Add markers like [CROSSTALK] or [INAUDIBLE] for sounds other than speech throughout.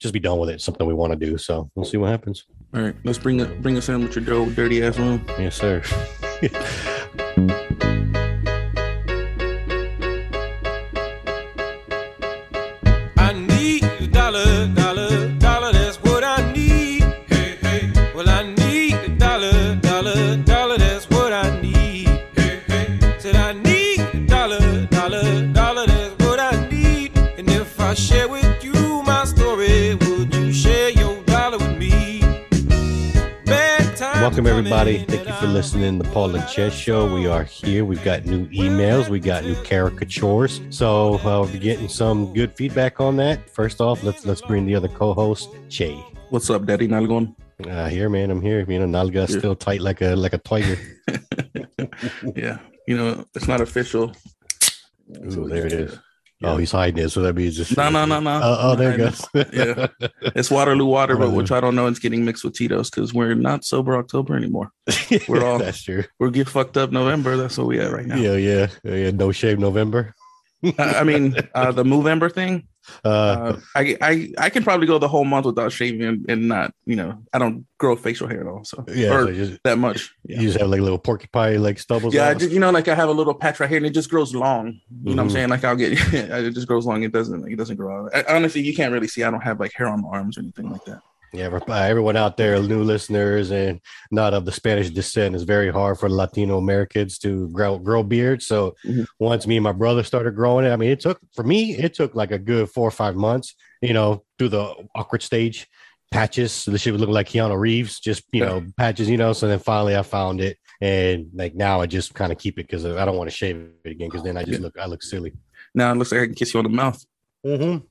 just be done with it. Something we want to do. So we'll see what happens. All right, let's bring it bring us in with your dirty ass room. Yes, sir. [LAUGHS] Welcome, everybody. Thank you for listening to the Paul and Che Show. We are here. We've got new emails. We got new caricatures. So uh, we're getting some good feedback on that. First off, let's let's bring the other co-host, Che. What's up, Daddy Nalgon? Uh, here, man. I'm here. You know, Nalga yeah. still tight like a like a tiger. [LAUGHS] yeah, you know, it's not official. Ooh, there it is. Yeah. Oh, he's hiding it, so that means just no, no, no, no. Oh, there it goes. [LAUGHS] yeah, it's Waterloo water, but which I don't know. It's getting mixed with Tito's because we're not sober October anymore. [LAUGHS] We're all that's true. We're get fucked up November. That's what we at right now. Yeah, yeah, yeah. No shave November. I mean, uh, the Movember thing. Uh, uh, I, I I can probably go the whole month without shaving and, not, you know, I don't grow facial hair at all, so yeah, so just, that much. Yeah. You just have like little porcupine like stubbles. Yeah, just, you know, like I have a little patch right here, and it just grows long. You mm-hmm. know what I'm mm-hmm. saying? Like I'll get [LAUGHS] it just grows long. It doesn't like, it doesn't grow out. I, honestly, you can't really see. I don't have like hair on my arms or anything like that. Yeah, uh, everyone out there, new listeners and not of the Spanish descent, it's very hard for Latino Americans to grow grow beards. So mm-hmm. once me and my brother started growing it, I mean, it took for me, it took like a good four or five months, you know, through the awkward stage, patches. So the shit would look like Keanu Reeves, just you know, [LAUGHS] patches, you know. So then finally, I found it, and like now I just kind of keep it because I don't want to shave it again because then I just look I look silly. Now it looks like I can kiss you on the mouth. Mm-hmm.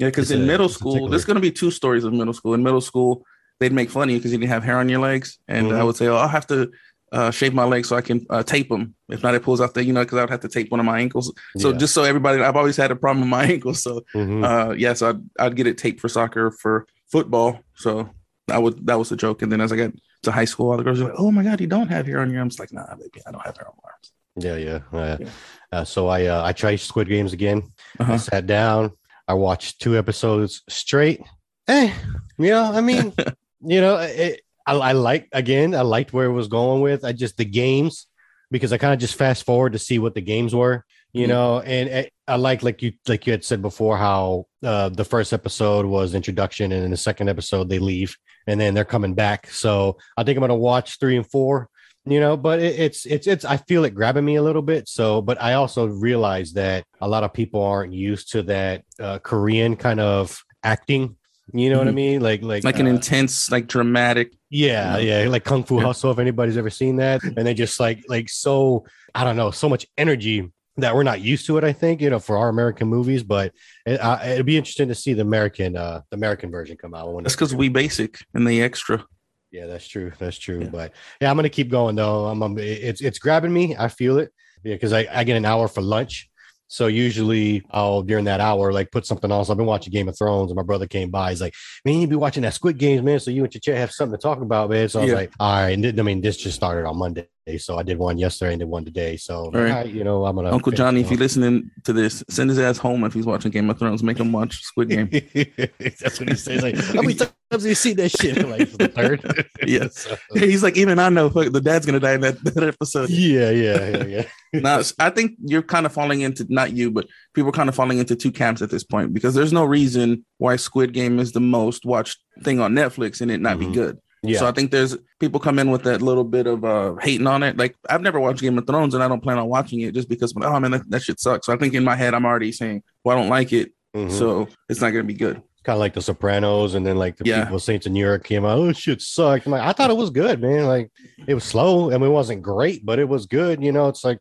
Yeah, because in a, middle school, there's going to be two stories of middle school. In middle school, they'd make fun of you because you didn't have hair on your legs, and mm-hmm. I would say, "Oh, I'll have to uh, shave my legs so I can uh, tape them. If not, it pulls out there, you know, because I would have to tape one of my ankles. So yeah. just so everybody, I've always had a problem with my [LAUGHS] ankles. So mm-hmm. uh, yeah, so I'd, I'd get it taped for soccer for football. So I would that was the joke. And then as I got to high school, all the girls were like, "Oh my god, you don't have hair on your arms." Like, nah, baby, I don't have hair on my arms. Yeah, yeah. Uh, yeah. Uh, so I uh, I tried Squid Games again. Uh-huh. I sat down. I watched two episodes straight. Eh, you know, I mean, [LAUGHS] you know, it, I, I like again, I liked where it was going with. I just the games because I kind of just fast forward to see what the games were, you mm-hmm. know, and I, I like like you like you had said before how uh, the first episode was introduction, and in the second episode they leave, and then they're coming back. So I think I'm gonna watch three and four you know but it, it's it's it's i feel it grabbing me a little bit. So but i also realize that a lot of people aren't used to that uh, korean kind of acting you know mm-hmm. what i mm-hmm. mean? Like like like an uh, intense like dramatic yeah yeah like kung fu yeah. hustle if anybody's ever seen that. [LAUGHS] And they just like like so i don't know so much energy that we're not used to it i think you know for our american movies. But it, uh, it'd be interesting to see the american uh the american version come out. That's because we basic and the extra yeah, that's true. That's true. Yeah. But yeah, I'm gonna keep going though. I'm, I'm it's it's grabbing me. I feel it. Yeah, because I, I get an hour for lunch. So usually I'll during that hour like put something else. I've been watching Game of Thrones, and my brother came by. He's like, "Man, you be watching that Squid Games, man. So you and your chair have something to talk about, man." So I was yeah. like, "All right." And I mean, this just started on Monday, so I did one yesterday and did one today. So right. you know, I'm gonna Uncle Johnny, if you're listening to this, send his ass home if he's watching Game of Thrones. Make him watch Squid Game. [LAUGHS] That's what he says. Like, how many times have you seen that shit? Like the third. [LAUGHS] yes. [LAUGHS] So. He's like, even I know the dad's gonna die in that, that episode. Yeah, yeah, yeah, yeah. now, I think you're kind of falling into not you, but people are kind of falling into two camps at this point because there's no reason why Squid Game is the most watched thing on Netflix and it not mm-hmm. be good. Yeah. So I think there's people come in with that little bit of uh hating on it. Like I've never watched Game of Thrones and I don't plan on watching it just because oh man that, that shit sucks. So I think in my head I'm already saying, well I don't like it, mm-hmm. so it's not gonna be good. Kind of like the Sopranos, and then like the yeah. people Saints in New York came out. Oh shit sucked. I'm like I thought it was good, man. Like it was slow. I mean it wasn't great, but it was good. You know, it's like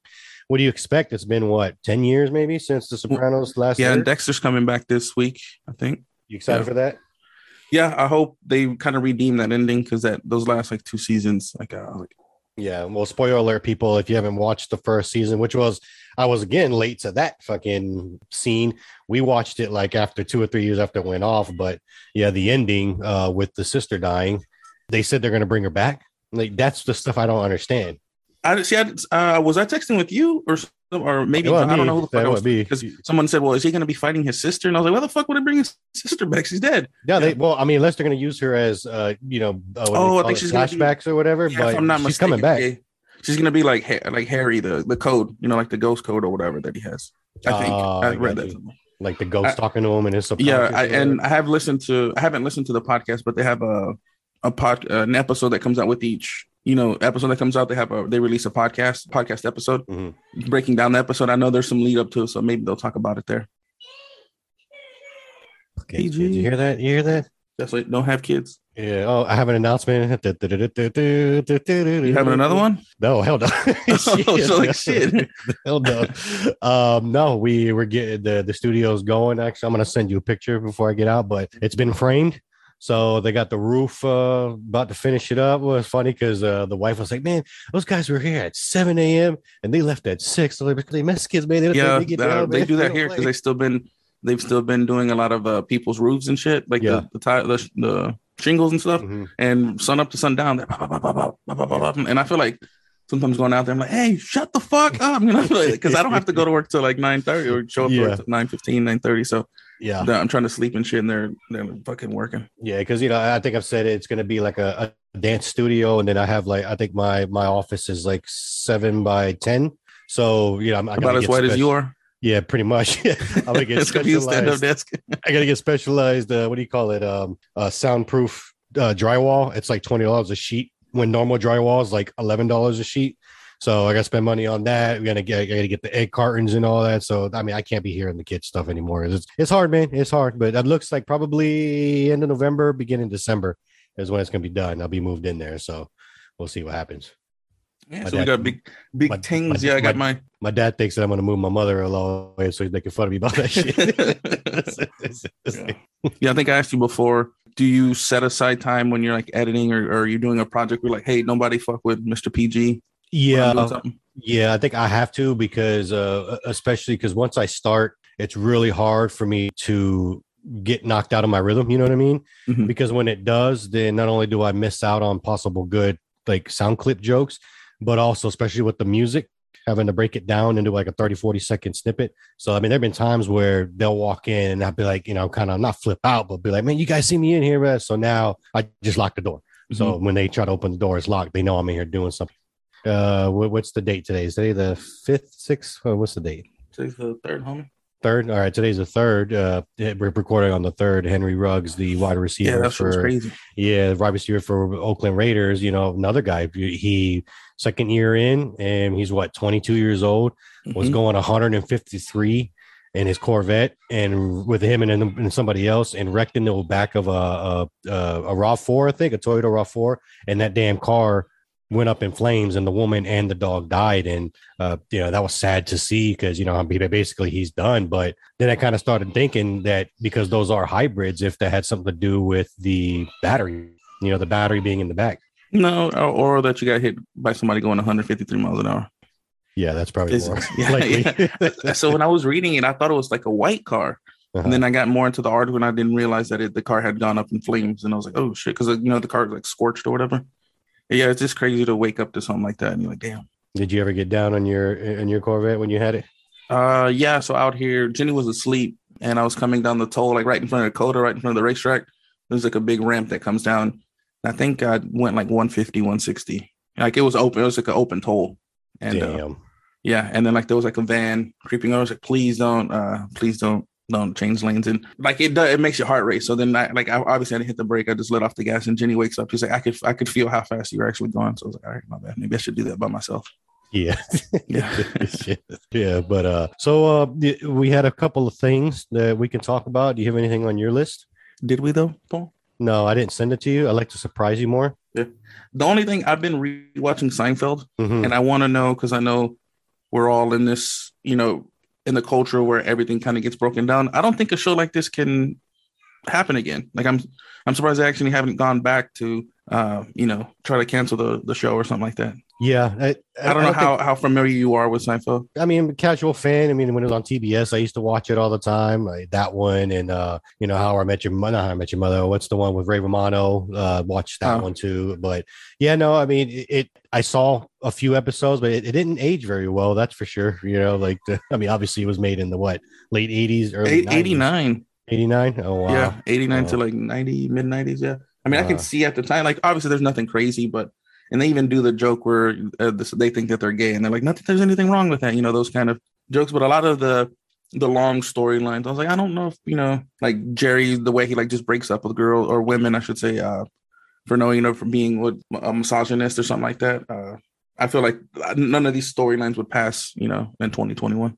what do you expect? It's been what ten years maybe since the Sopranos last. Yeah, year? and Dexter's coming back this week. I think. You excited yeah. for that? Yeah, I hope they kind of redeem that ending because that those last like two seasons, like, uh, like yeah. Well, spoiler alert, people, if you haven't watched the first season, which was I was again late to that fucking scene. We watched it like after two or three years after it went off, but yeah, the ending uh, with the sister dying, they said they're gonna bring her back. Like that's the stuff I don't understand. I see. I, uh, was I texting with you or or maybe I don't know who the fuck was because someone said, "Well, is he going to be fighting his sister?" And I was like, "Why the fuck would he bring his sister back? She's dead." Yeah, they well, I mean, unless they're going to use her as, uh, you know, uh, oh, I think she's flashbacks be, or whatever. Yeah, but I'm not she's mistaken, coming back. Yeah, she's going to be like like Harry, the the code, you know, like the ghost code or whatever that he has. I think uh, I read that. Like the ghost I, talking to him and his yeah, I, and I have listened to I haven't listened to the podcast, but they have a a pod an episode that comes out with each you know episode that comes out they have a they release a podcast podcast episode. Mm-hmm. breaking down the episode. I know there's some lead up to it so maybe they'll talk about it there. Okay PG. did you hear that? You hear that? That's like don't have kids. Yeah. Oh i have an announcement. You having another one? No hell no. [LAUGHS] [LAUGHS] Oh, so like shit. [LAUGHS] Hell no. Um no we we're getting the the studio's going. Actually i'm gonna send you a picture before i get out but it's been framed so they got the roof uh, about to finish it up. It was funny because uh, the wife was like, "Man, those guys were here at 7 a.m. and they left at six. So they, they kids, man. They, yeah, they, down, they do that [LAUGHS] here because they still been they've still been doing a lot of uh, people's roofs and shit, like yeah. the, the the, the shingles and stuff. Mm-hmm. And sun up to sun down, sundown, and I feel like sometimes going out there, I'm like, hey, shut the fuck up, [LAUGHS] you know, because I don't have to go to work till like 9 30 or show up yeah. at 9 15, 9 30. So yeah, I'm trying to sleep and shit, and they're they're fucking working. Yeah, because you know, I think I've said it, it's gonna be like a, a, dance studio, and then I have like I think my my office is like seven by ten. So you know, I'm, about as white special- as you are. Yeah, pretty much. [LAUGHS] I'm gonna get [LAUGHS] it's gonna be a desk. [LAUGHS] I gotta get specialized. Uh, what do you call it? Um, uh, soundproof uh, drywall. It's like twenty dollars a sheet when normal drywall is like eleven dollars a sheet. So I got to spend money on that. We're gonna get, I got to get the egg cartons and all that. So I mean, I can't be hearing the kids stuff anymore. It's it's hard, man. It's hard, but it looks like probably end of November, beginning December is when it's gonna be done. I'll be moved in there, so we'll see what happens. Yeah, my so dad, we got big big my, things. My, yeah, I got my, my dad thinks that I'm gonna move my mother a long way, so he's making fun of me about that shit. yeah. [LAUGHS] yeah, I think I asked you before. Do you set aside time when you're like editing or, or are you doing a project? We're like, hey, nobody fuck with Mr. PG. Yeah, yeah, I think I have to because, uh, especially because once I start, it's really hard for me to get knocked out of my rhythm. You know what I mean? Mm-hmm. Because when it does, then not only do I miss out on possible good like sound clip jokes, but also especially with the music, having to break it down into like a 30, 40 second snippet. So, I mean, there have been times where they'll walk in and I'll be like, you know, kind of not flip out, but be like, man, you guys see me in here. Man. So now I just lock the door. Mm-hmm. So when they try to open the door, it's locked. They know I'm in here doing something. Uh, what's the date today? Is today the fifth, sixth? What's the date? Today's the third, homie. Third. All right. Today's the third. Uh, we're recording on the third. Henry Ruggs, the wide receiver. Yeah, for, crazy. Yeah, wide receiver for Oakland Raiders. You know, another guy. He second year in, and he's what 22 years old. Mm-hmm. Was going 153 in his Corvette, and with him and, and somebody else, and wrecked in the back of a a, a, a Rav Four, I think, a Toyota Rav Four, and that damn car went up in flames and the woman and the dog died and uh, you know that was sad to see because you know basically he's done but then i kind of started thinking that because those are hybrids if that had something to do with the battery you know the battery being in the back no or, or that you got hit by somebody going 153 miles an hour yeah that's probably more [LAUGHS] yeah, yeah. so when i was reading it i thought it was like a white car uh-huh. And then I got more into the article and I didn't realize that it, the car had gone up in flames. And I was like, oh shit. Cause you know, the car was like scorched or whatever yeah, it's just crazy to wake up to something like that and you're like, damn. Did you ever get down on your in your Corvette when you had it? Uh, yeah. So out here, Jenny was asleep, and I was coming down the toll, like right in front of Dakota, right in front of the racetrack. There's like a big ramp that comes down. I think I went like 150, 160. Like it was open. It was like an open toll. And uh, Damn. Uh, yeah, and then like there was like a van creeping over. I was like, please don't, uh, please don't don't change lanes and like it does it makes your heart race. So then I, like I, obviously I didn't hit the brake. I just let off the gas and Jenny wakes up. She's like I could I could feel how fast you were actually going. So I was like all right my bad. Maybe I should do that by myself. Yeah. [LAUGHS] [LAUGHS] Yeah. Yeah. But uh so uh we had a couple of things that we can talk about. Do you have anything on your list? Did we though Paul? No I didn't send it to you. I like to surprise you more. Yeah. The only thing I've been rewatching Seinfeld mm-hmm. and I want to know because I know we're all in this you know in the culture where everything kind of gets broken down. I don't think a show like this can happen again. Like I'm I'm surprised they actually haven't gone back to uh, you know, try to cancel the the show or something like that. Yeah, I, I, I don't know how, think, how familiar you are with Seinfeld. I mean, casual fan. I mean, when it was on TBS, I used to watch it all the time. Like that one, and uh, you know, How I Met Your Mother. How I Met Your Mother. What's the one with Ray Romano? Uh, watched that one too. But yeah, no, I mean, it. it I saw a few episodes, but it, it, didn't age very well. That's for sure. [LAUGHS] You know, like the, I mean, obviously, it was made in the what late eighties, early eighty nine. 89 oh wow yeah 89 oh. to like 90 mid 90s yeah i mean uh, i can see at the time like obviously there's nothing crazy but and they even do the joke where uh, they think that they're gay and they're like nothing there's anything wrong with that you know those kind of jokes. But a lot of the the long storylines i was like i don't know if you know like jerry the way he like just breaks up with girl or women i should say uh for knowing you know for being what a misogynist or something like that. Uh i feel like none of these storylines would pass you know in 2021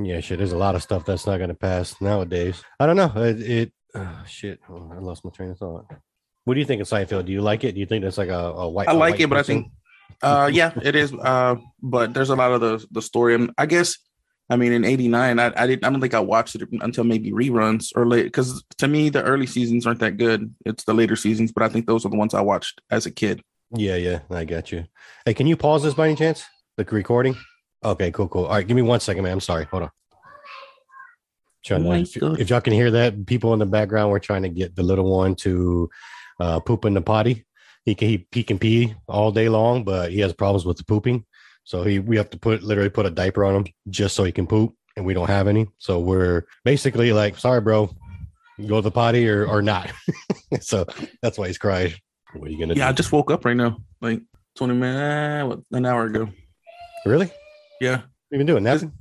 yeah shit there's a lot of stuff that's not going to pass nowadays. I don't know it, it oh, shit oh, i lost my train of thought what do you think of Seinfeld? Do you like it? Do you think it's like a, a white? I like white it, but? I think, uh, yeah, it is. Uh, but there's a lot of the the story, and I guess, I mean, in '89, I I didn't. I don't think I watched it until maybe reruns or late. Because to me, the early seasons aren't that good. It's the later seasons, but I think those are the ones I watched as a kid. Yeah, yeah, I got you. Hey, can you pause this by any chance? The recording. Okay, cool, cool. All right, give me one second, man. I'm sorry. Hold on. Trying to, if, if y'all can hear that, people in the background, we're trying to get the little one to uh, poop in the potty. He can he, he can pee all day long, but he has problems with the pooping. So he we have to put literally put a diaper on him just so he can poop, and we don't have any. So we're basically like, sorry, bro, go to the potty or or not. [LAUGHS] so that's why he's crying. What are you gonna? Yeah, do? I just woke up right now, like twenty minutes, eh, an hour ago. Really? Yeah. you been doing nothing?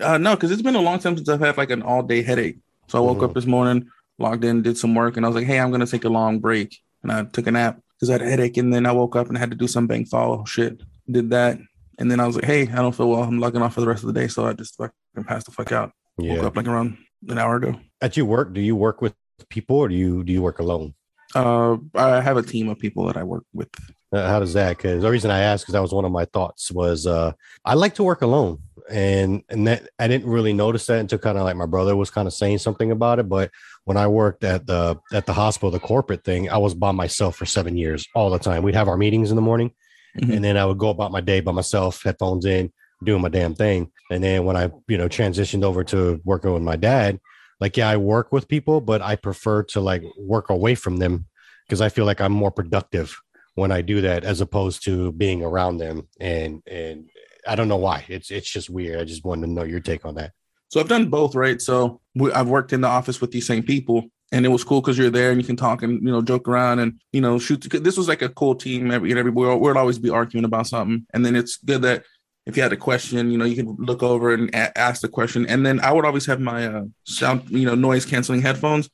Uh, no, because it's been a long time since I've had like an all day headache. So I woke mm-hmm. up this morning, logged in, did some work, and I was like, hey, I'm gonna take a long break. And I took a nap because I had a headache. And then I woke up and had to do some bank follow shit. Did that. And then I was like, hey, I don't feel well. I'm logging off for the rest of the day. So I just fucking passed the fuck out. Yeah. Woke up like around an hour ago. At your work, do you work with people or do you do you work alone? Uh, I have a team of people that I work with. Uh, how does that? Because the reason I asked, because that was one of my thoughts, was uh, I like to work alone and and that I didn't really notice that until kind of like my brother was kind of saying something about it. But when I worked at the at the hospital, the corporate thing, I was by myself for seven years all the time. We'd have our meetings in the morning, mm-hmm. and then I would go about my day by myself, headphones in, doing my damn thing. And then when I you know transitioned over to working with my dad, like yeah, I work with people, but I prefer to like work away from them because I feel like I'm more productive when I do that as opposed to being around them and and I don't know why. It's it's just weird. I just wanted to know your take on that. So I've done both, right? So we, I've worked in the office with these same people, and it was cool because you're there and you can talk and you know joke around and you know shoot. This was like a cool team. Every every we would always be arguing about something, and then it's good that if you had a question, you know you can look over and a- ask the question. And then I would always have my uh, sound, you know, noise canceling headphones.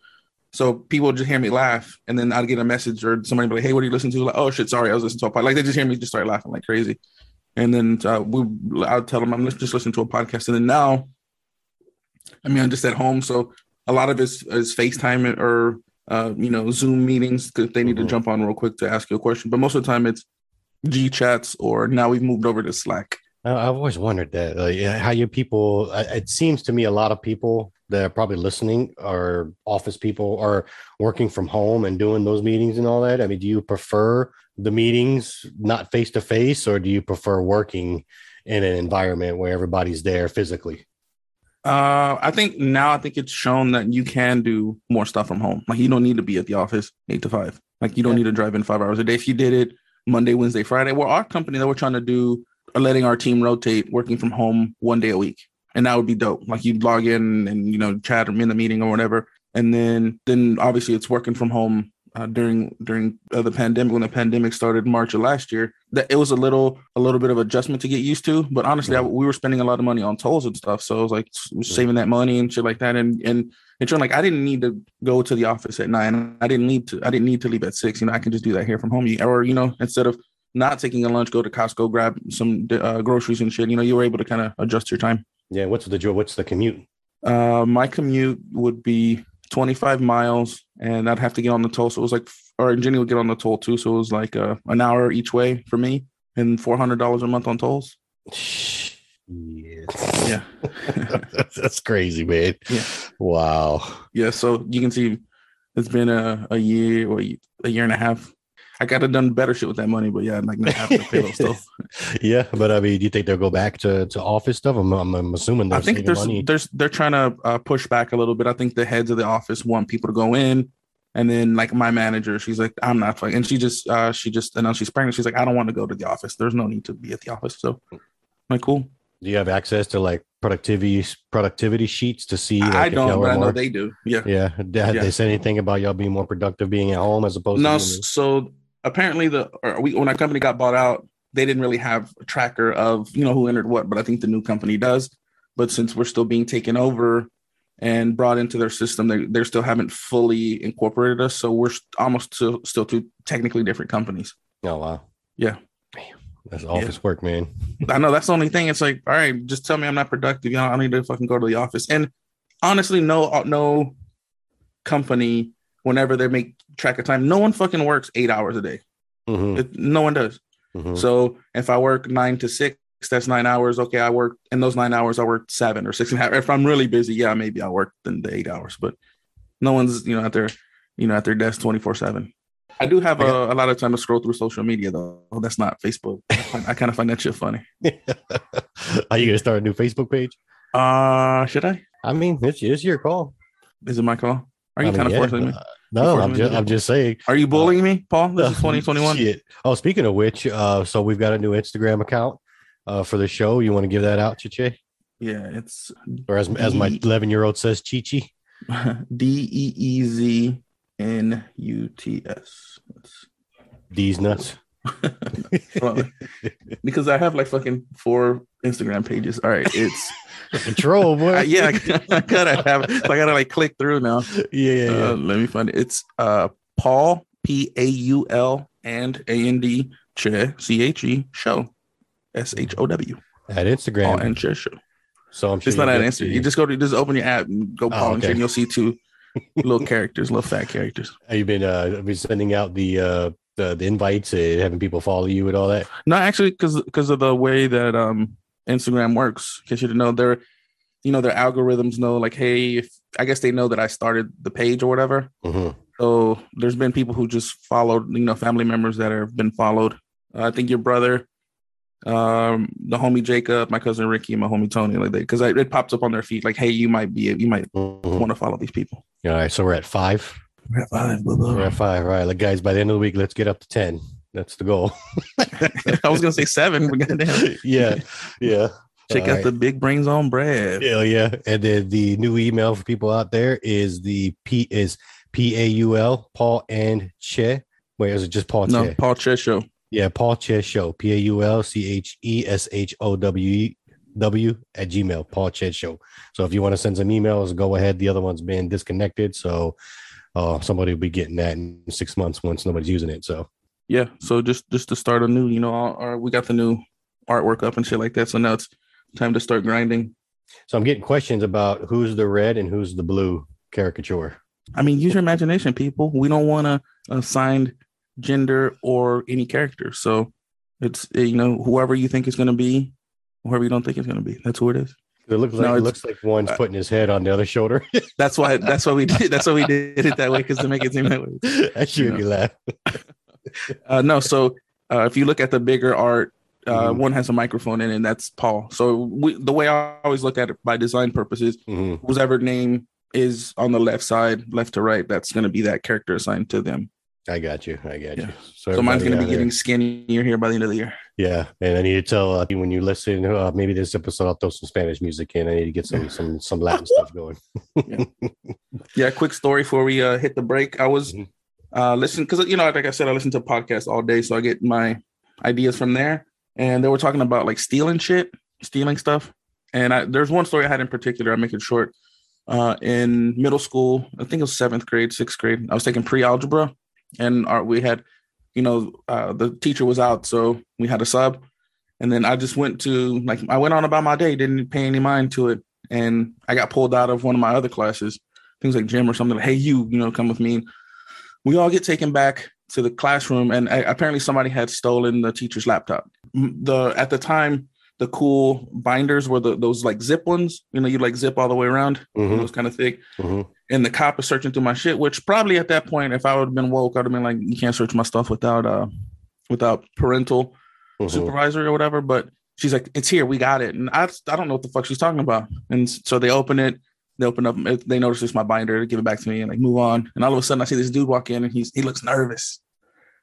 So people would just hear me laugh, and then I'd get a message or somebody be like, "Hey, what are you listening to?" Like, "Oh shit, sorry, I was listening to a podcast." Like they just hear me just start laughing like crazy and then uh, we I'll tell them I'm just listening to a podcast, and then now, I mean, I'm just at home, so a lot of it is, FaceTime or uh, you know Zoom meetings because they need mm-hmm. to jump on real quick to ask you a question. But most of the time, it's G chats or now we've moved over to Slack. I've always wondered that uh, how you people. It seems to me a lot of people that are probably listening are office people are working from home and doing those meetings and all that. I mean, do you prefer the meetings not face to face, or do you prefer working in an environment where everybody's there physically? Uh, I think now I think it's shown that you can do more stuff from home. Like you don't need to be at the office eight to five. Like you don't yeah. need to drive in five hours a day. If you did it Monday, Wednesday, Friday, well, our company that we're trying to do, are letting our team rotate, working from home one day a week, and that would be dope. Like you'd log in and you know chat or in the meeting or whatever, and then then obviously it's working from home uh, during during uh, the pandemic when the pandemic started March of last year that it was a little a little bit of adjustment to get used to. But honestly I, we were spending a lot of money on tolls and stuff. So I was like saving that money and shit like that. And and and trying like I didn't need to go to the office at nine. I didn't need to I didn't need to leave at six. You know I can just do that here from home. Or you know instead of not taking a lunch go to Costco grab some uh, groceries and shit you know you were able to kind of adjust your time. Yeah what's the what's the commute? Uh my commute would be 25 miles and I'd have to get on the toll. So it was like, or Jenny would get on the toll too. So it was like uh, an hour each way for me and $400 a month on tolls. Yeah. Yeah. [LAUGHS] That's crazy, man. Yeah. Wow. Yeah. So you can see it's been a, a year or a year and a half. I got to done better shit with that money, but yeah, I'm like not having to pay those stuff. [LAUGHS] yeah, but I mean, do you think they'll go back to, to office stuff? I'm, I'm, I'm assuming I think there's money. there's they're trying to uh, push back a little bit. I think the heads of the office want people to go in, and then like my manager, she's like, I'm not fucking, and she just uh, she just announced she's pregnant. She's like, I don't want to go to the office. There's no need to be at the office. So, I'm like, cool. Do you have access to like productivity productivity sheets to see? Like, I don't, but I know they do. Yeah, yeah. Did yeah. they say anything about y'all being more productive being at home as opposed? No, to so apparently the we when our company got bought out, they didn't really have a tracker of you know who entered what, but I think the new company does. But since we're still being taken over and brought into their system, they they still haven't fully incorporated us, so we're almost still, still two technically different companies. Oh wow! Yeah, Damn, that's office yeah. work, man. [LAUGHS] I know that's the only thing. It's like, all right, just tell me I'm not productive. You know, I need to fucking go to the office. And honestly, no, uh, no company whenever they make track of time. No one fucking works eight hours a day. Mm-hmm. It, no one does. Mm-hmm. So if I work nine to six, that's nine hours. Okay, I work in those nine hours. I work seven or six and a half. If I'm really busy, yeah, maybe I work then the eight hours. But no one's you know at their you know at their desk twenty four seven. I do have a, a, lot of time to scroll through social media though. That's not Facebook. I, I kind of find that shit funny. [LAUGHS] Are you gonna start a new Facebook page? Uh, should I? I mean, it's, it's your call. Is it my call? Are you kind of yeah, forcing me? No, I'm just, I'm just saying. Are you bullying uh, me, Paul? This is 2021. [LAUGHS] Shit. Oh, speaking of which, uh, so we've got a new Instagram account uh, for the show. You want to give that out, Chiche? Yeah, it's or as, as my 11 year old says, Chichi. [LAUGHS] D E E Z N U T S. These nuts. Because I have like fucking four Instagram pages. All right, it's [LAUGHS] control boy. I, yeah, I, gotta have. So I gotta like click through now. Yeah, yeah, yeah. Uh, let me find it. It's uh Paul P A U L and A N D Che C H E show S H O W at Instagram Paul and Che show. So I'm sure it's not at Instagram. You just go to just open your app and go oh, Paul oh, okay. and you'll see two little characters, little fat characters. [LAUGHS] Have you been uh been sending out the uh the, the invites, uh, having people follow you and all that? No, actually, because because of the way that um Instagram works. Because you know their you know their algorithms know like, hey, if I guess they know that I started the page or whatever. Mm-hmm. So there's been people who just followed, you know, family members that have been followed. Uh, I think your brother, um, the homie Jacob, my cousin Ricky, my homie Tony, like that, because it pops up on their feed, like, hey, you might be, you might mm-hmm. want to follow these people. All right, so we're at five. We're at five. Blah, blah. We're at five. All right, like guys, by the end of the week, let's get up to ten. That's the goal. [LAUGHS] I was gonna say seven, but goddamn. [LAUGHS] yeah, yeah. Check All out right. the Big Brains on Brad. Yeah, yeah. And then the new email for people out there is the P is P A U L Paul and Che. Wait, is it just Paul no, Paul Che Show. Yeah, Paul Che Show. P A U L C H E S H O W W at Gmail, Paul Che Show. So if you want to send some emails, go ahead. The other one's been disconnected. So uh, somebody will be getting that in six months once nobody's using it. So yeah, so just just to start a new, you know, our, we got the new artwork up and shit like that. So now it's time to start grinding. So I'm getting questions about who's the red and who's the blue caricature. I mean, use your imagination, people. We don't want to assign gender or any character. So it's you know whoever you think is going to be, whoever you don't think is going to be. That's who it is. It looks like no, it looks like one's uh, putting his head on the other shoulder. [LAUGHS] that's why. That's why we did. That's why we did it that way because to make it seem that way. That should me laugh. uh, no, so uh, if you look at the bigger art, uh, mm-hmm. one has a microphone in, it, and that's Paul. So we, the way I always look at it by design purposes, mm-hmm. whoever name is on the left side, left to right, that's going to be that character assigned to them. I got you. I got yeah. you. So, so mine's going to be getting skinnier here by the end of the year. Yeah, and I need to tell uh, when you listen, uh, maybe this episode I'll throw some Spanish music in. I need to get some some some Latin stuff going. yeah. yeah. Quick story before we uh, hit the break. I was mm-hmm. uh, listening because you know, like I said, I listen to podcasts all day, so I get my ideas from there. And they were talking about like stealing shit, stealing stuff. And I, there's one story I had in particular. I make it short. Uh, in middle school, I think it was seventh grade, sixth grade. I was taking pre-algebra, and our, we had you know, uh, the teacher was out, so we had a sub. And then I just went to like I went on about my day, didn't pay any mind to it, and I got pulled out of one of my other classes, things like gym or something. Like, hey, you, you know, come with me. We all get taken back to the classroom, and I, apparently somebody had stolen the teacher's laptop. The at the time the cool binders were the those like zip ones. You know, you like zip all the way around. Mm-hmm. Those kind of thick. Mm-hmm. And the cop is searching through my shit, which probably at that point, if I would have been woke, I'd have been like, you can't search my stuff without uh without parental mm-hmm. supervisor or whatever. But she's like, it's here, we got it. And I I don't know what the fuck she's talking about. And so they open it, they open up, they notice it's my binder, they give it back to me and like move on. And all of a sudden I see this dude walk in and he's he looks nervous.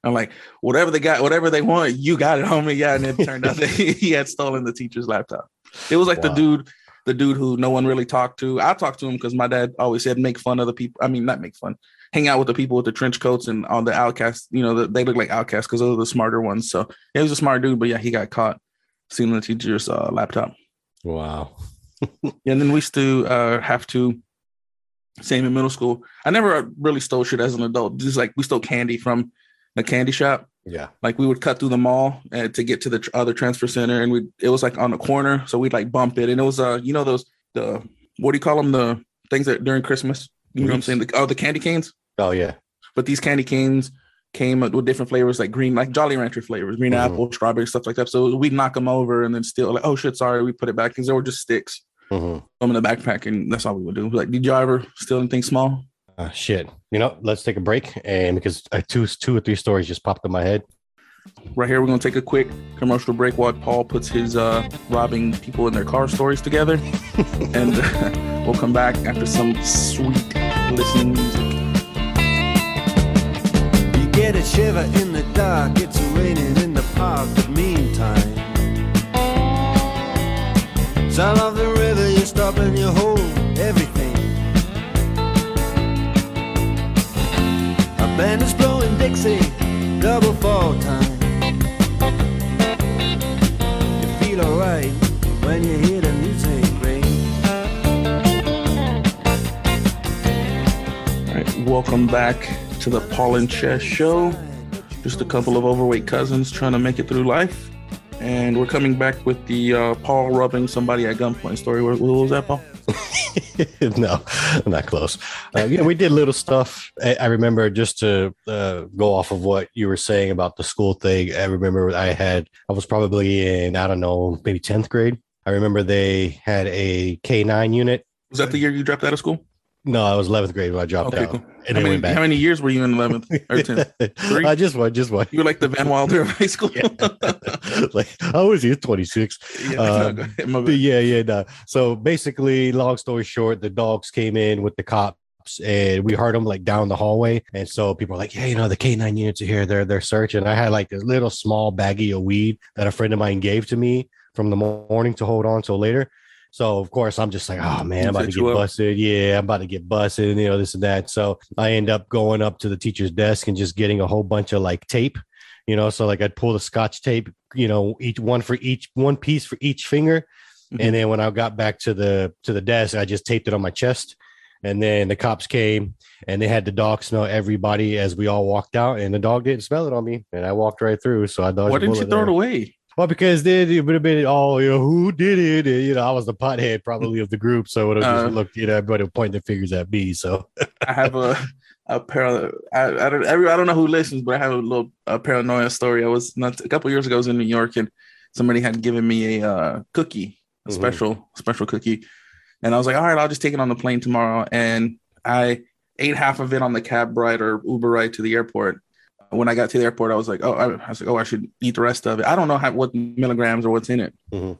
I'm like, whatever they got, whatever they want, you got it, homie. Yeah. And it [LAUGHS] turned out that [LAUGHS] he had stolen the teacher's laptop. It was like wow. the dude, the dude who no one really talked to. I talked to him because my dad always said make fun of the people. I mean, not make fun, hang out with the people with the trench coats and all the outcasts. You know, the, they look like outcasts because those are the smarter ones. So he was a smart dude, but yeah, he got caught stealing the teacher's uh, laptop. Wow. [LAUGHS] and then we still uh, have to same in middle school. I never really stole shit as an adult. Just like we stole candy from the candy shop. Yeah. Like we would cut through the mall uh, to get to the tr- other transfer center, and we it was like on the corner, so we'd like bump it, and it was uh you know those the what do you call them the things that during Christmas you know what I'm saying the, oh the candy canes. Oh yeah. But these candy canes came with different flavors like green like Jolly Rancher flavors, green mm-hmm. apple, strawberry stuff like that. So we'd knock them over and then still like oh shit sorry we put it back because they were just sticks. Mm-hmm. In the backpack and that's all we would do. Like did you ever steal anything small? Uh, shit. You know, let's take a break, and because uh, two, two or three stories just popped in my head. Right here, we're gonna take a quick commercial break while Paul puts his uh, robbing people in their car stories together, [LAUGHS] and uh, we'll come back after some sweet listening music. You get a shiver in the dark. It's raining in the park, but meantime, sound of the river. You stop and you hold everything. Band is blowing Dixie, double fall time. You feel alright when you hear the music ring. All right, welcome back to the Paul and Che Show. Just a couple of overweight cousins trying to make it through life. And we're coming back with the uh, Paul rubbing somebody at gunpoint story. What, what was that, Paul? [LAUGHS] no, not close. Uh, yeah, we did little stuff. I, I remember just to uh, go off of what you were saying about the school thing. I remember I had, I was probably in, I don't know, maybe 10th grade. I remember they had a K9 unit. Was that the year you dropped out of school? No, I was 11th grade when I dropped okay, out. Cool. And how, many, how many years were you in 11th [LAUGHS] or 10th? Three? I just one, just one. You were like the Van Wilder of high school. yeah. [LAUGHS] like I was here 26. [LAUGHS] Yeah, um, no, yeah, yeah. No. So basically, long story short, the dogs came in with the cops and we heard them like down the hallway. And so people were like, Yeah, you know, the K9 units are here. They're they're searching. I had like this little small baggie of weed that a friend of mine gave to me from the morning to hold on till later. So of course I'm just like, oh man, I'm about to get busted. Yeah, I'm about to get busted, you know, this and that. So I end up going up to the teacher's desk and just getting a whole bunch of like tape, you know. So like I'd pull the scotch tape, you know, each one for each one piece for each finger. Mm-hmm. And then when I got back to the to the desk, I just taped it on my chest. And then the cops came and they had the dog smell everybody as we all walked out, and the dog didn't smell it on me, and I walked right through. So I thought, why didn't you throw there. it away? Well, because then it would have been, oh, you know, who did it? And, you know, I was the pothead probably of the group. So it would have uh, just looked, you know, everybody would point their fingers at me. So I have a, a pair I, I don't, every, I don't know who listens, but I have a little a paranoia story. I was not a couple years ago, I was in New York and somebody had given me a uh, cookie, a mm-hmm. special, special cookie. And I was like, all right, I'll just take it on the plane tomorrow. And I ate half of it on the cab ride or Uber ride to the airport when I got to the airport, I was like, oh, I, I was like, oh, I should eat the rest of it. I don't know how, what milligrams or what's in it. Mm-hmm.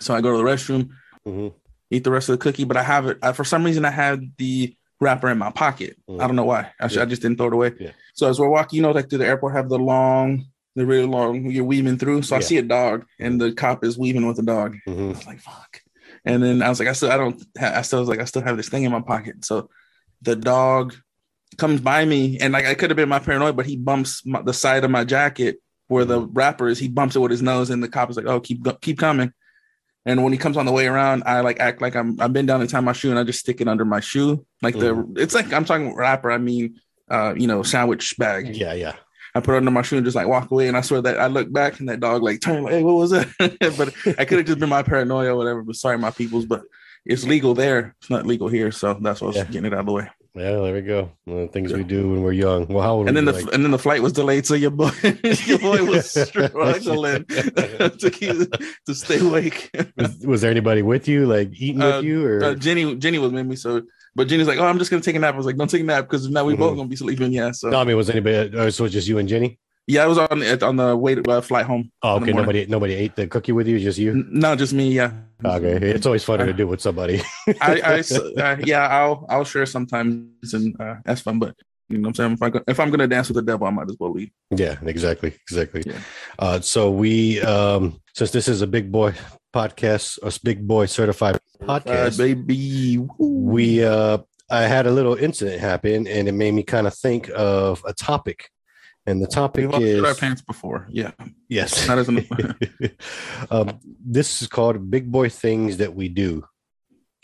So I go to the restroom, mm-hmm. eat the rest of the cookie, but I have it. I, for some reason, I had the wrapper in my pocket. Mm-hmm. I don't know why. I, yeah. I, just didn't throw it away. Yeah. So as we're walking, you know, like through the airport, have the long, the really long, you're weaving through. So yeah. I see a dog, and the cop is weaving with the dog. Mm-hmm. I was like, fuck. And then I was like, I still, I don't, I still was like, I still have this thing in my pocket. So the dog comes by me, and like I could have been my paranoid, but he bumps my, the side of my jacket where the wrapper is. He bumps it with his nose, and the cop is like, "Oh, keep keep coming." And when he comes on the way around, I like act like I'm I've been down to tie my shoe, and I just stick it under my shoe, like mm. the it's like I'm talking wrapper. I mean, uh, you know, sandwich bag. Yeah, yeah. I put it under my shoe and just like walk away. And I swear that I look back and that dog like turned like, hey, what was that? [LAUGHS] but I could have just been my paranoia or whatever. But sorry, my peoples. But it's legal there. It's not legal here. So that's what I was yeah. getting it out of the way. Yeah, there we go. the things we do when we're young. Well, how old and then the like? and then the flight was delayed, so your boy [LAUGHS] your boy was [LAUGHS] struggling [LAUGHS] to keep to stay awake. was, was, there anybody with you, like eating uh, with you, or uh, Jenny? Jenny was with me, so. But Jenny's like, "Oh, I'm just gonna take a nap." I was like, "Don't take a nap because now we mm-hmm. both gonna be sleeping." Yeah. So no, I mean, was anybody? Uh, so it was just you and Jenny? Yeah, I was on on the way to uh, flight home. Oh, okay. Nobody nobody ate the cookie with you, just you? No, just me. Yeah. Okay, it's always funny to do with somebody. [LAUGHS] I, I uh, yeah, I'll I'll share sometimes, and uh, that's fun. But you know, what I'm saying if I if I'm gonna dance with the devil, I might as well leave. Yeah, exactly, exactly. Yeah. Uh, so we um since this is a big boy podcast, a big boy certified podcast, baby, Woo. we uh I had a little incident happen, and it made me kind of think of a topic and the topic We've is our pants before. Yeah. Yes. Not as [LAUGHS] um, this is called Big Boy Things That We Do.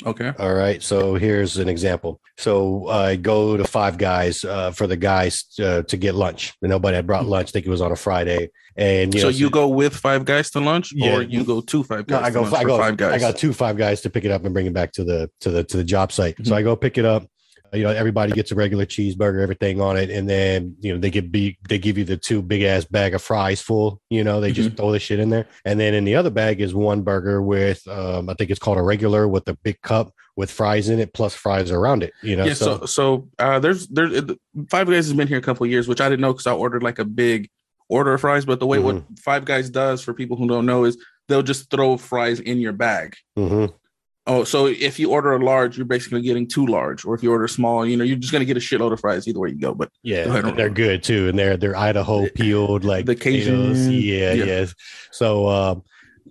Okay. All right. So here's an example. So I go to Five Guys uh, for the guys uh, to get lunch. Nobody had brought hmm. lunch. I think it was on a Friday. And you so know, you so, go with Five Guys to lunch, yeah. or you go to Five Guys? No, I go. I go. Five Guys. I got two Five Guys to pick it up and bring it back to the to the to the job site. Mm-hmm. So I go pick it up you know everybody gets a regular cheeseburger everything on it and then you know they get be they give you the two big ass bag of fries full you know they just mm-hmm. throw the shit in there and then in the other bag is one burger with um, i think it's called a regular with a big cup with fries in it plus fries around it you know yeah so so, so uh, there's there's five guys has been here a couple years which i didn't know because i ordered like a big order of fries but the way mm-hmm. what five guys does for people who don't know is they'll just throw fries in your bag mm-hmm. Oh, so if you order a large, you're basically getting two large, or if you order small, you know, you're just gonna get a shitload of fries either way you go. But yeah, go they're good too, and they're they're Idaho peeled like the Cajun. Yeah, yeah, yes. So, um,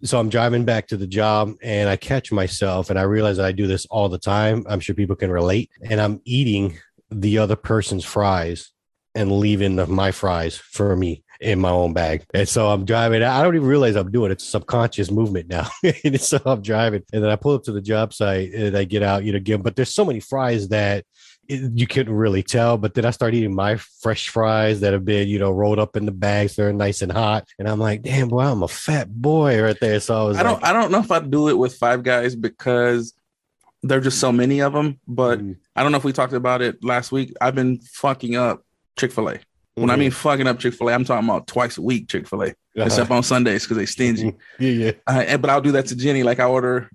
so I'm driving back to the job, and I catch myself, and I realize that I do this all the time. I'm sure people can relate, and I'm eating the other person's fries and leaving the, my fries for me in my own bag. And so I'm driving. I don't even realize I'm doing it. It's a subconscious movement now. [LAUGHS] and so I'm driving. And then I pull up to the job site and I get out, you know, again. But there's so many fries that you couldn't really tell. But then I start eating my fresh fries that have been, you know, rolled up in the bags. They're nice and hot. And I'm like, damn, boy, I'm a fat boy right there. So I was I don't like, I don't know if I'd do it with five guys because there's just so many of them. But mm. I don't know if we talked about it last week. I've been fucking up Chick-fil-A. When mm-hmm. I mean fucking up Chick Fil A, I'm talking about twice a week Chick Fil A, uh-huh. except on Sundays because they stingy. [LAUGHS] yeah, yeah. Uh, but I'll do that to Jenny. Like I order,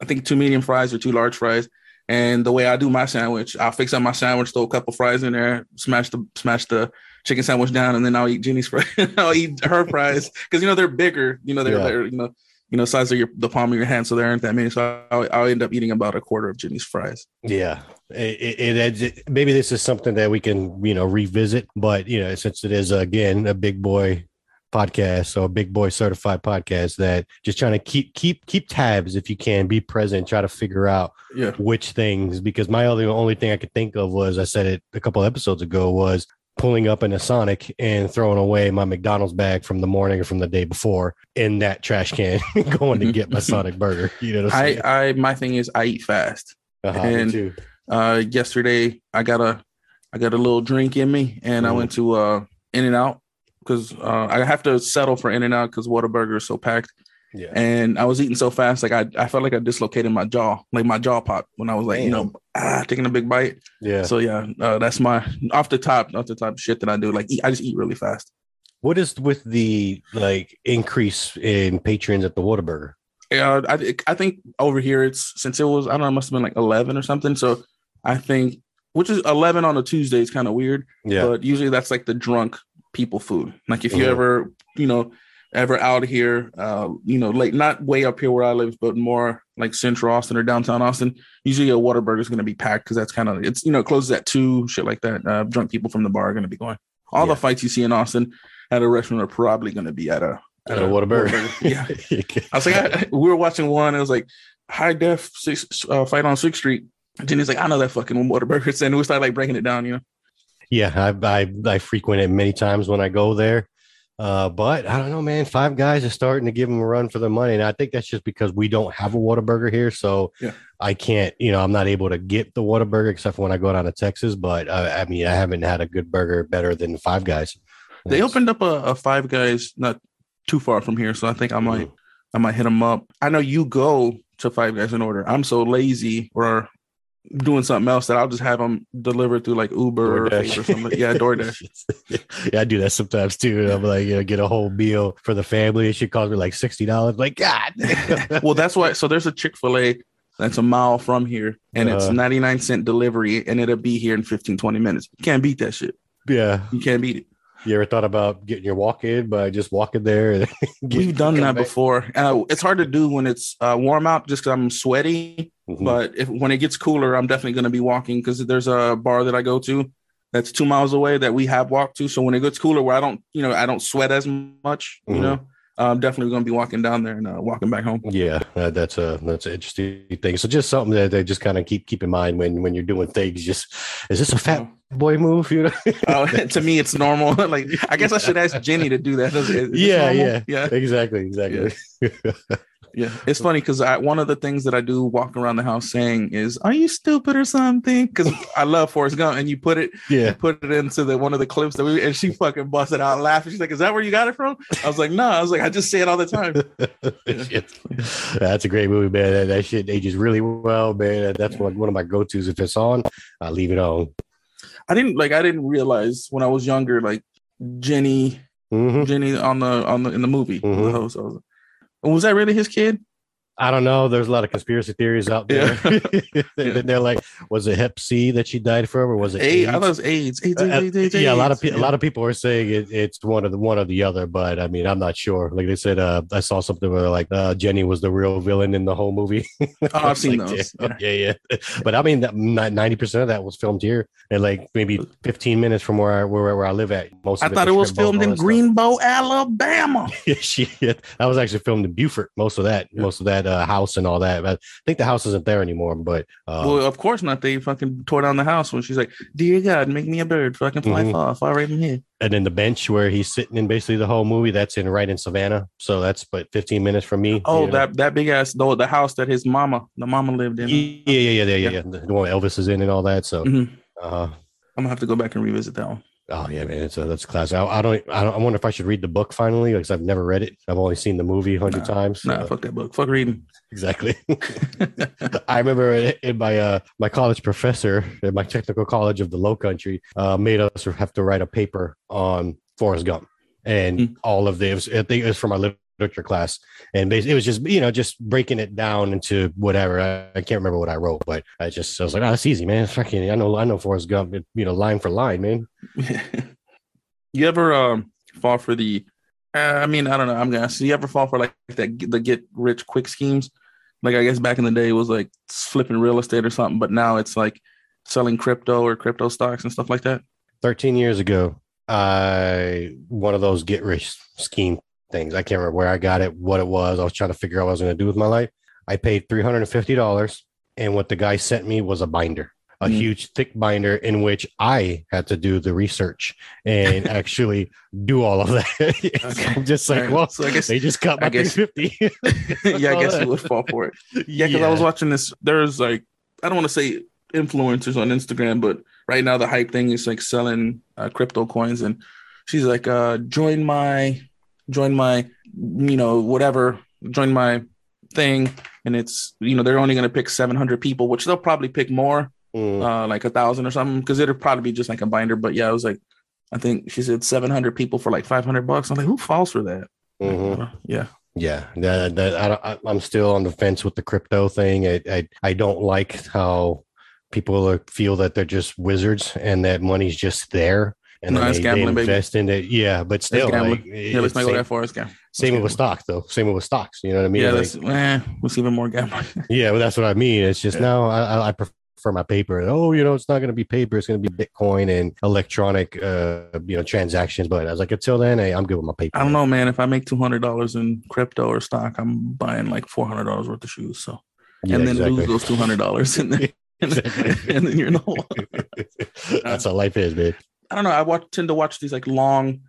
I think two medium fries or two large fries, and the way I do my sandwich, I'll fix up my sandwich, throw a couple fries in there, smash the smash the chicken sandwich down, and then I'll eat Jenny's fries. [LAUGHS] I'll eat her fries because you know they're bigger. You know they're, yeah. they're you know you know, size of your the palm of your hand, so there aren't that many. So I'll, I'll end up eating about a quarter of Jenny's fries. Yeah, it, it, it, maybe this is something that we can you know revisit, but you know, since it is again a big boy podcast, so a big boy certified podcast, that just trying to keep keep keep tabs if you can, be present, try to figure out yeah. which things. Because my only only thing I could think of was I said it a couple episodes ago was pulling up in a Sonic and throwing away my McDonald's bag from the morning or from the day before in that trash can, [LAUGHS] going to get my [LAUGHS] Sonic burger. You know, I, I, my thing is I eat fast, uh-huh, and uh, yesterday I got a, I got a little drink in me, and mm. I went to uh, In and Out because uh, I have to settle for In and Out because Whataburger is so packed. Yeah. And I was eating so fast, like I, I felt like I dislocated my jaw, like my jaw popped when I was like, Damn. you know, ah, taking a big bite. Yeah. So yeah, uh, that's my off the top, off the top shit that I do. Like eat, I just eat really fast. What is with the like increase in patrons at the Whataburger? Yeah, I I think over here it's since it was I don't know, it must have been like eleven or something. So I think which is eleven on a Tuesday is kind of weird. Yeah. But usually that's like the drunk people food. Like if you mm-hmm. ever, you know, ever out here, uh, you know, like not way up here where I live, but more like central Austin or downtown Austin, usually a Whataburger is going to be packed because that's kind of it's you know it closes at two, shit like that. Uh, drunk people from the bar are going to be going. All yeah. the fights you see in Austin at a restaurant are probably going to be at a at, at a, a Whataburger. [LAUGHS] Yeah, I was like, I, we were watching one. It was like high def six, uh, fight on Sixth Street. Jenny's like, I know that fucking Whataburger, [LAUGHS] and we started like breaking it down, you know. Yeah, I I, I frequent it many times when I go there. Uh, but I don't know, man. Five guys are starting to give them a run for their money, and I think that's just because we don't have a Whataburger here, so yeah. I can't. You know, I'm not able to get the Whataburger except for when I go down to Texas. But uh, I mean, I haven't had a good burger better than Five Guys. They opened up a, a Five Guys not too far from here, so I think I might mm. I might hit them up. I know you go to Five Guys in order. I'm so lazy, or doing something else that I'll just have them delivered through like Uber or, or something. Yeah, DoorDash. [LAUGHS] yeah, I do that sometimes too. I'm like, you know, get a whole meal for the family. It should cost me like sixty dollars. Like, God. [LAUGHS] well, that's why. So there's a Chick Fil A that's a mile from here, and uh, it's uh-huh. 99 cent delivery, and it'll be here in 15, 20 minutes. You can't beat that shit. Yeah, you can't beat it. You ever thought about getting your walk in by just walking there? [LAUGHS] We've done that back? before. Uh, it's hard to do when it's uh, warm out, just because I'm sweaty. Mm-hmm. But if when it gets cooler, I'm definitely going to be walking because there's a bar that I go to that's two miles away that we have walked to. So when it gets cooler, where I don't, you know, I don't sweat as much, mm-hmm. you know, I'm definitely going to be walking down there and uh, walking back home. Yeah, uh, that's a that's an interesting thing. So just something that they just kind of keep keep in mind when when you're doing things. Just is this a fat boy move? You know, uh, [LAUGHS] [LAUGHS] to me it's normal. [LAUGHS] like I guess I should ask Jenny to do that. Is, is yeah, yeah, yeah, exactly, exactly. Yeah. Yeah, it's funny because I one of the things that I do walk around the house saying is, "Are you stupid or something?" Because I love Forrest Gump, and you put it, yeah, put it into the one of the clips that we, and she fucking busted out laughing. She's like, "Is that where you got it from?" I was like, "No," I was like, "I just say it all the time." [LAUGHS] Yeah. That's a great movie, man. That, that, shit ages really well, man. That's one one of my go tos. If it's on, I leave it on. I didn't like. I didn't realize when I was younger, like Jenny, mm-hmm. Jenny on the on the in the movie, mm-hmm. Was that really his kid? I don't know. There's a lot of conspiracy theories out there. Yeah. [LAUGHS] They're like, was it Hep C that she died from, or was it AIDS? I was AIDS. AIDS, AIDS, AIDS, AIDS yeah, a lot of pe- yeah. a lot of people are saying it, it's one of the one or the other, but I mean, I'm not sure. Like they said, uh, I saw something where like uh, Jenny was the real villain in the whole movie. [LAUGHS] oh, I've seen like, those. Yeah, yeah, yeah. [LAUGHS] But I mean, ninety percent of that was filmed here, and like maybe 15 minutes from where I where, where I live at. Most I thought it was filmed in Greenbow, Alabama. yeah, shit. That was actually filmed in Beaufort. Most of that, most of that uh, house and all that. I think the house isn't there anymore. But um, well, of course not. They fucking tore down the house when she's like, "Dear God, make me a bird fucking fly mm-hmm. far, far away from here." And then the bench where he's sitting in basically the whole movie, that's in right in Savannah. So that's but 15 minutes from me. Oh, you know? that that big ass though, the house that his mama, the mama lived in. Yeah, yeah, yeah, yeah, yeah. yeah. The one Elvis is in and all that. So mm-hmm. uh, I'm gonna have to go back and revisit that one. Oh yeah, man, it's a, that's a class. I, I, don't, I don't. I wonder if I should read the book finally because I've never read it. I've only seen the movie a hundred nah, times. Nah, fuck that book. Fuck reading. Exactly. [LAUGHS] [LAUGHS] I remember in my uh my college professor at my technical college of the Low Country uh, made us have to write a paper on Forrest Gump and mm. all of this. I think it was from our literature class, and it was just you know just breaking it down into whatever. I, I, can't remember what I wrote, but I just I was like, oh, that's easy, man. Fucking, I know, I know Forrest Gump, you know, line for line, man. [LAUGHS] you ever um fall for the? Uh, I mean, I don't know. I'm gonna. So you ever fall for like that the get rich quick schemes? Like I guess back in the day it was like flipping real estate or something, but now it's like selling crypto or crypto stocks and stuff like that. Thirteen years ago, I one of those get rich scheme things. I can't remember where I got it, what it was. I was trying to figure out what I was going to do with my life. I paid $350 and what the guy sent me was a binder, a mm. huge thick binder in which I had to do the research and [LAUGHS] actually do all of that. [LAUGHS] okay. I'm just like, well, so I guess they just cut my I guess, 50. [LAUGHS] yeah, I guess you would fall for it. Yeah, because yeah. I was watching this. There's like, I don't want to say influencers on Instagram, but right now the hype thing is like selling uh, crypto coins. And she's like, uh, join my join my, you know, whatever, join my thing. And it's, you know, they're only going to pick 700 people, which they'll probably pick more, mm. uh, like a thousand or something, because it'll probably be just like a binder. But yeah, i was like, I think she said 700 people for like 500 bucks. I'm like, who falls for that? Mm-hmm. Yeah. Yeah, that, that I, I'm still on the fence with the crypto thing. I, I, I don't like how people are, feel that they're just wizards and that money's just there and no, they, gambling, they invest baby. in it. Yeah, but still, like, yeah, let's not go that far. It's gambling. Same with stocks, though. Same with stocks. You know what I mean? Yeah, like, that's eh, what's even more gambling. [LAUGHS] yeah, well, that's what I mean. It's just yeah. now I, I prefer my paper. Oh, you know, it's not going to be paper. It's going to be Bitcoin and electronic, uh, you know, transactions. But I was like, until then, hey, I'm good with my paper. I don't know, man. If I make two hundred dollars in crypto or stock, I'm buying like four hundred dollars worth of shoes. So, yeah, and then exactly. lose those two hundred dollars, and then [LAUGHS] [LAUGHS] and, then you're in the hole. That's how life is, man. I don't know. I watch, tend to watch these like long,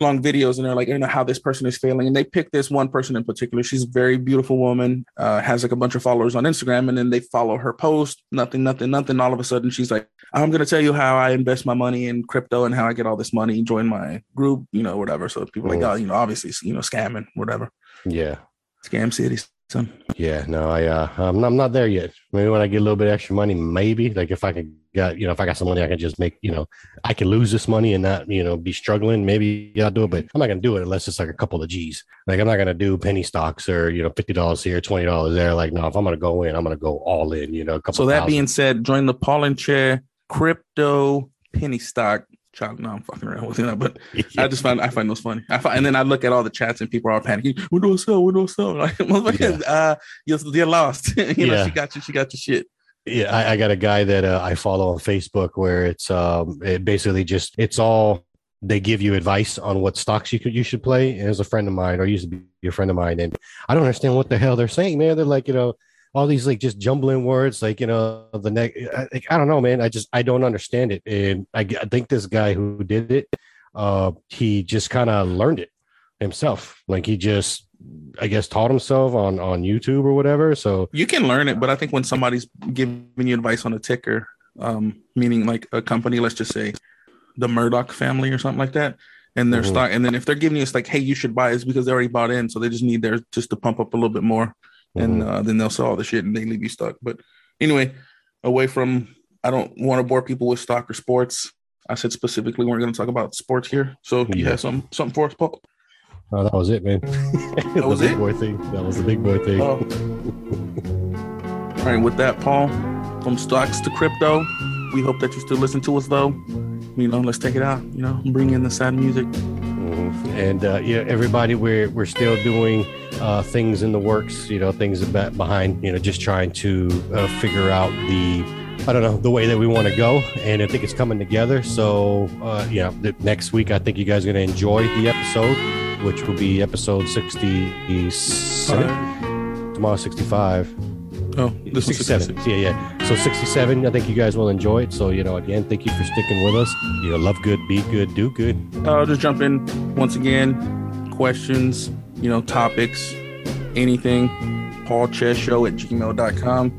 long videos, and they're like, you know, how this person is failing, and they pick this one person in particular. She's a very beautiful woman, uh, has like a bunch of followers on Instagram, and then they follow her post. Nothing, nothing, nothing. All of a sudden, she's like, I'm gonna tell you how I invest my money in crypto and how I get all this money. Join my group, you know, whatever. So people mm. like, oh, you know, obviously, you know, scamming, whatever. Yeah. Scam cities. Son. Yeah, no, I uh, I'm, I'm not there yet. Maybe when I get a little bit extra money, maybe like if I could got you know if I got some money, I can just make you know I can lose this money and not you know be struggling. Maybe I'll do it, but I'm not gonna do it unless it's like a couple of G's. Like I'm not gonna do penny stocks or you know fifty dollars here, twenty dollars there. Like no, if I'm gonna go in, I'm gonna go all in. You know, so that thousand. being said, join the Paul and Che crypto penny stock child. No, I'm fucking around with it, but [LAUGHS] yeah. I just find I find those funny. I find, and then I look at all the chats and people are panicking. We don't sell. We don't sell. [LAUGHS] Like, yeah. uh, you're, you're lost. [LAUGHS] you yeah. know, she got you. She got your shit. Yeah, I, I got a guy that uh, I follow on Facebook where it's um, it basically just it's all they give you advice on what stocks you could you should play. And as a friend of mine, or used to be a friend of mine, and I don't understand what the hell they're saying, man. They're like, you know, all these like just jumbling words, like you know, the neck. I, I don't know, man. I just I don't understand it, and I, I think this guy who did it, uh, he just kind of learned it himself. Like he just I guess taught himself on on YouTube or whatever. So you can learn it, but I think when somebody's giving you advice on a ticker, um, meaning like a company, let's just say the Murdoch family or something like that, and their mm-hmm. stock, and then if they're giving you it's like, hey, you should buy, it's because they already bought in, so they just need their just to pump up a little bit more, mm-hmm. and uh, then they'll sell all the shit and they leave you stuck. But anyway, away from I don't want to bore people with stock or sports. I said specifically we're going to talk about sports here. So you have some something for us, Paul? Oh, that was it, man. That [LAUGHS] was big it. Boy thing. That was the big boy thing. Oh. All right, with that, Paul, from stocks to crypto, we hope that you still listen to us, though. You know, let's take it out. You know, bring in the sad music. Mm-hmm. And uh, yeah, everybody, we're we're still doing uh, things in the works. You know, things behind. You know, just trying to uh, figure out the I don't know the way that we want to go, and I think it's coming together. So, uh, yeah, the, next week I think you guys are going to enjoy the episode which will be episode 67. Tomorrow, 65. Oh, this 67. Yeah, yeah. So 67, I think you guys will enjoy it. So, you know, again, thank you for sticking with us. You know, love good, be good, do good. I'll just jump in once again. Questions, you know, topics, anything. PaulCheShow at gmail.com.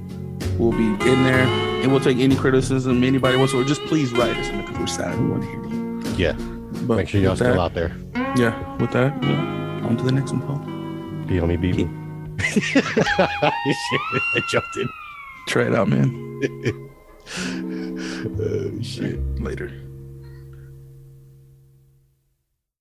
We'll be in there and we'll take any criticism anybody wants or just please write us because we're sad. We want to hear you. Yeah. But Make sure y'all still out there. Yeah, with that, yeah. on to the next one, Paul. Be on me, be me. I jumped in. Try it out, man. [LAUGHS] oh, shit. Later.